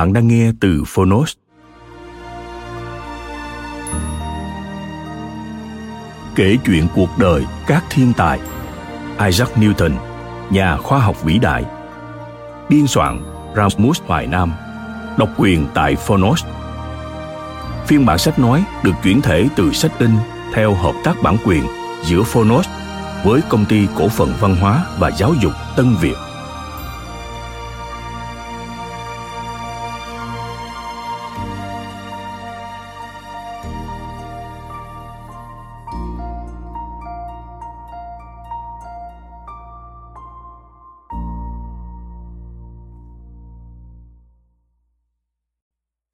Bạn đang nghe từ Phonos. Kể chuyện cuộc đời các thiên tài Isaac Newton, nhà khoa học vĩ đại Biên soạn Rasmus Hoài Nam Độc quyền tại Phonos Phiên bản sách nói được chuyển thể từ sách in theo hợp tác bản quyền giữa Phonos với công ty cổ phần văn hóa và giáo dục Tân Việt.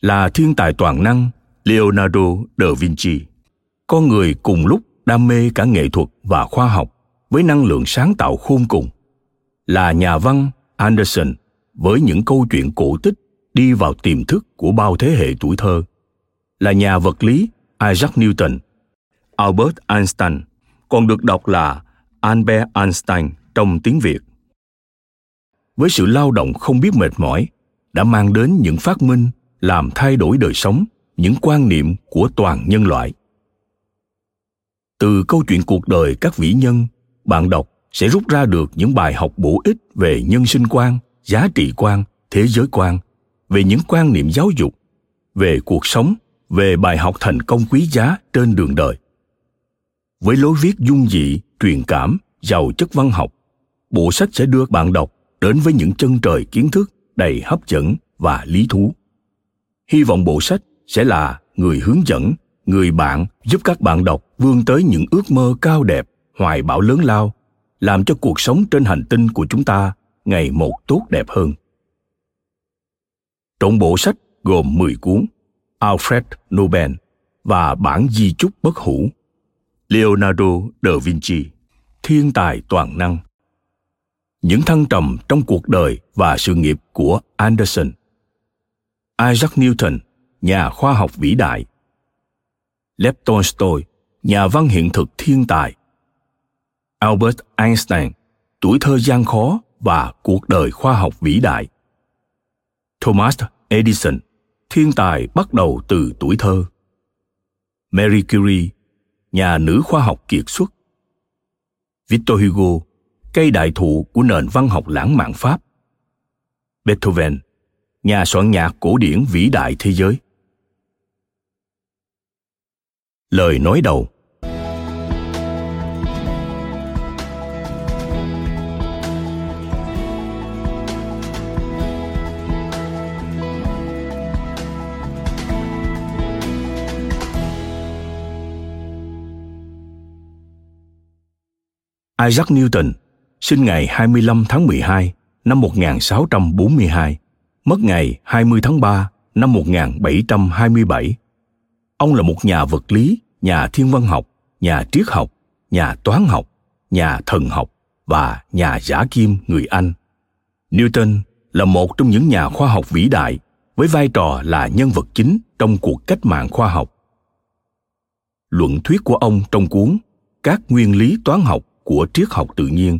là thiên tài toàn năng Leonardo da Vinci. Con người cùng lúc đam mê cả nghệ thuật và khoa học với năng lượng sáng tạo khôn cùng. Là nhà văn Anderson với những câu chuyện cổ tích đi vào tiềm thức của bao thế hệ tuổi thơ. Là nhà vật lý Isaac Newton. Albert Einstein còn được đọc là Albert Einstein trong tiếng Việt. Với sự lao động không biết mệt mỏi, đã mang đến những phát minh làm thay đổi đời sống, những quan niệm của toàn nhân loại. Từ câu chuyện cuộc đời các vĩ nhân, bạn đọc sẽ rút ra được những bài học bổ ích về nhân sinh quan, giá trị quan, thế giới quan, về những quan niệm giáo dục, về cuộc sống, về bài học thành công quý giá trên đường đời. Với lối viết dung dị, truyền cảm, giàu chất văn học, bộ sách sẽ đưa bạn đọc đến với những chân trời kiến thức đầy hấp dẫn và lý thú hy vọng bộ sách sẽ là người hướng dẫn, người bạn giúp các bạn đọc vươn tới những ước mơ cao đẹp, hoài bão lớn lao, làm cho cuộc sống trên hành tinh của chúng ta ngày một tốt đẹp hơn. Trong bộ sách gồm 10 cuốn Alfred Nobel và bản di chúc bất hủ, Leonardo da Vinci, thiên tài toàn năng. Những thăng trầm trong cuộc đời và sự nghiệp của Anderson Isaac Newton, nhà khoa học vĩ đại. Lev Tolstoy, nhà văn hiện thực thiên tài. Albert Einstein, tuổi thơ gian khó và cuộc đời khoa học vĩ đại. Thomas Edison, thiên tài bắt đầu từ tuổi thơ. Marie Curie, nhà nữ khoa học kiệt xuất. Victor Hugo, cây đại thụ của nền văn học lãng mạn Pháp. Beethoven, nhà soạn nhạc cổ điển vĩ đại thế giới. Lời nói đầu Isaac Newton sinh ngày 25 tháng 12 năm 1642 mất ngày 20 tháng 3 năm 1727. Ông là một nhà vật lý, nhà thiên văn học, nhà triết học, nhà toán học, nhà thần học và nhà giả kim người Anh. Newton là một trong những nhà khoa học vĩ đại với vai trò là nhân vật chính trong cuộc cách mạng khoa học. Luận thuyết của ông trong cuốn Các nguyên lý toán học của triết học tự nhiên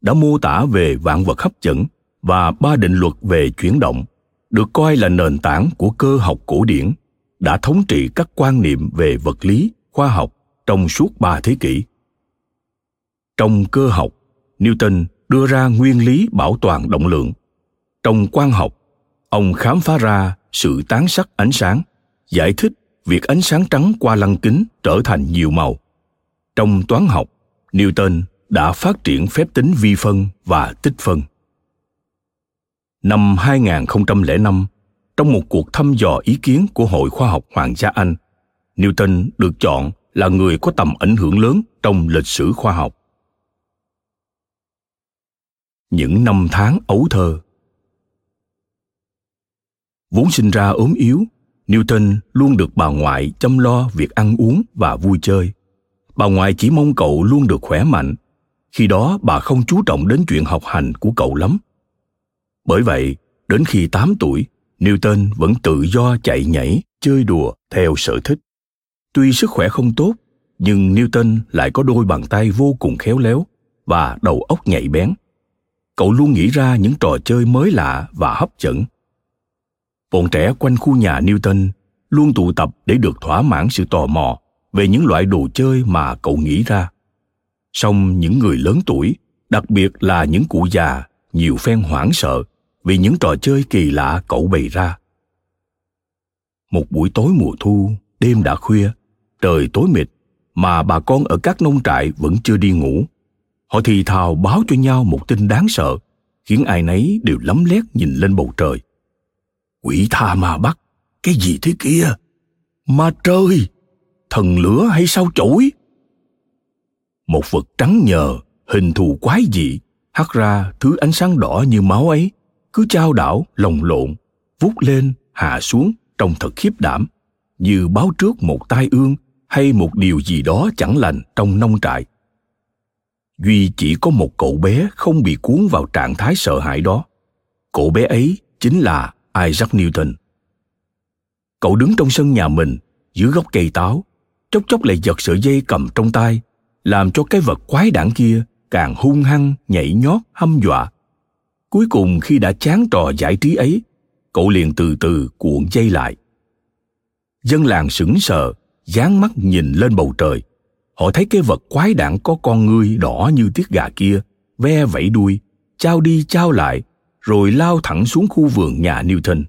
đã mô tả về vạn vật hấp dẫn và ba định luật về chuyển động, được coi là nền tảng của cơ học cổ điển, đã thống trị các quan niệm về vật lý, khoa học trong suốt ba thế kỷ. Trong cơ học, Newton đưa ra nguyên lý bảo toàn động lượng. Trong quang học, ông khám phá ra sự tán sắc ánh sáng, giải thích việc ánh sáng trắng qua lăng kính trở thành nhiều màu. Trong toán học, Newton đã phát triển phép tính vi phân và tích phân. Năm 2005, trong một cuộc thăm dò ý kiến của Hội Khoa học Hoàng gia Anh, Newton được chọn là người có tầm ảnh hưởng lớn trong lịch sử khoa học. Những năm tháng ấu thơ Vốn sinh ra ốm yếu, Newton luôn được bà ngoại chăm lo việc ăn uống và vui chơi. Bà ngoại chỉ mong cậu luôn được khỏe mạnh. Khi đó bà không chú trọng đến chuyện học hành của cậu lắm. Bởi vậy, đến khi 8 tuổi, Newton vẫn tự do chạy nhảy, chơi đùa theo sở thích. Tuy sức khỏe không tốt, nhưng Newton lại có đôi bàn tay vô cùng khéo léo và đầu óc nhạy bén. Cậu luôn nghĩ ra những trò chơi mới lạ và hấp dẫn. Bọn trẻ quanh khu nhà Newton luôn tụ tập để được thỏa mãn sự tò mò về những loại đồ chơi mà cậu nghĩ ra. Song những người lớn tuổi, đặc biệt là những cụ già, nhiều phen hoảng sợ vì những trò chơi kỳ lạ cậu bày ra. Một buổi tối mùa thu, đêm đã khuya, trời tối mịt, mà bà con ở các nông trại vẫn chưa đi ngủ. Họ thì thào báo cho nhau một tin đáng sợ, khiến ai nấy đều lấm lét nhìn lên bầu trời. Quỷ tha ma bắt, cái gì thế kia? Ma trời, thần lửa hay sao chổi? Một vật trắng nhờ, hình thù quái dị, hắt ra thứ ánh sáng đỏ như máu ấy, cứ trao đảo lồng lộn, vút lên, hạ xuống trông thật khiếp đảm, như báo trước một tai ương hay một điều gì đó chẳng lành trong nông trại. Duy chỉ có một cậu bé không bị cuốn vào trạng thái sợ hãi đó. Cậu bé ấy chính là Isaac Newton. Cậu đứng trong sân nhà mình, dưới gốc cây táo, chốc chốc lại giật sợi dây cầm trong tay, làm cho cái vật quái đản kia càng hung hăng, nhảy nhót, hâm dọa. Cuối cùng khi đã chán trò giải trí ấy, cậu liền từ từ cuộn dây lại. Dân làng sững sờ, dán mắt nhìn lên bầu trời. Họ thấy cái vật quái đản có con ngươi đỏ như tiết gà kia, ve vẫy đuôi, trao đi trao lại, rồi lao thẳng xuống khu vườn nhà Newton.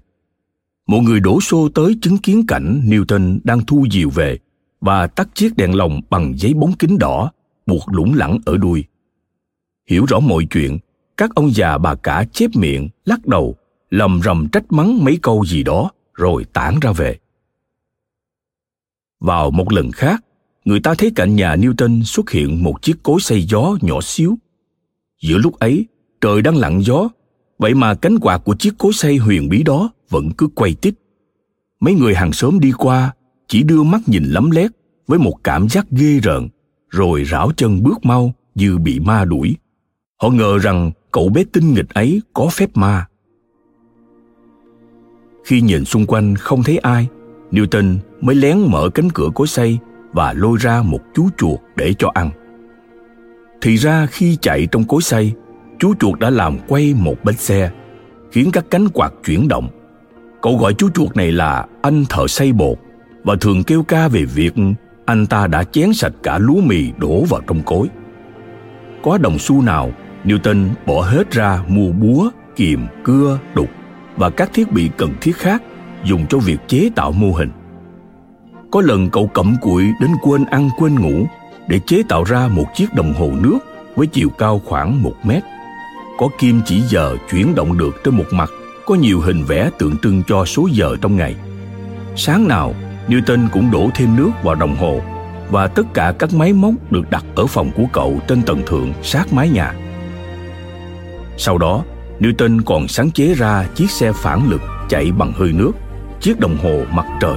Một người đổ xô tới chứng kiến cảnh Newton đang thu diều về và tắt chiếc đèn lồng bằng giấy bóng kính đỏ buộc lủng lẳng ở đuôi. Hiểu rõ mọi chuyện, các ông già bà cả chép miệng, lắc đầu, lầm rầm trách mắng mấy câu gì đó rồi tản ra về. Vào một lần khác, người ta thấy cạnh nhà Newton xuất hiện một chiếc cối xay gió nhỏ xíu. Giữa lúc ấy, trời đang lặng gió Vậy mà cánh quạt của chiếc cối xay huyền bí đó vẫn cứ quay tít. Mấy người hàng xóm đi qua chỉ đưa mắt nhìn lấm lét với một cảm giác ghê rợn, rồi rảo chân bước mau như bị ma đuổi. Họ ngờ rằng cậu bé tinh nghịch ấy có phép ma. Khi nhìn xung quanh không thấy ai, Newton mới lén mở cánh cửa cối xay và lôi ra một chú chuột để cho ăn. Thì ra khi chạy trong cối xay, chú chuột đã làm quay một bánh xe, khiến các cánh quạt chuyển động. Cậu gọi chú chuột này là anh thợ xây bột và thường kêu ca về việc anh ta đã chén sạch cả lúa mì đổ vào trong cối. Có đồng xu nào, Newton bỏ hết ra mua búa, kiềm, cưa, đục và các thiết bị cần thiết khác dùng cho việc chế tạo mô hình. Có lần cậu cặm cụi đến quên ăn quên ngủ để chế tạo ra một chiếc đồng hồ nước với chiều cao khoảng một mét có kim chỉ giờ chuyển động được trên một mặt có nhiều hình vẽ tượng trưng cho số giờ trong ngày. Sáng nào, Newton cũng đổ thêm nước vào đồng hồ và tất cả các máy móc được đặt ở phòng của cậu trên tầng thượng sát mái nhà. Sau đó, Newton còn sáng chế ra chiếc xe phản lực chạy bằng hơi nước, chiếc đồng hồ mặt trời.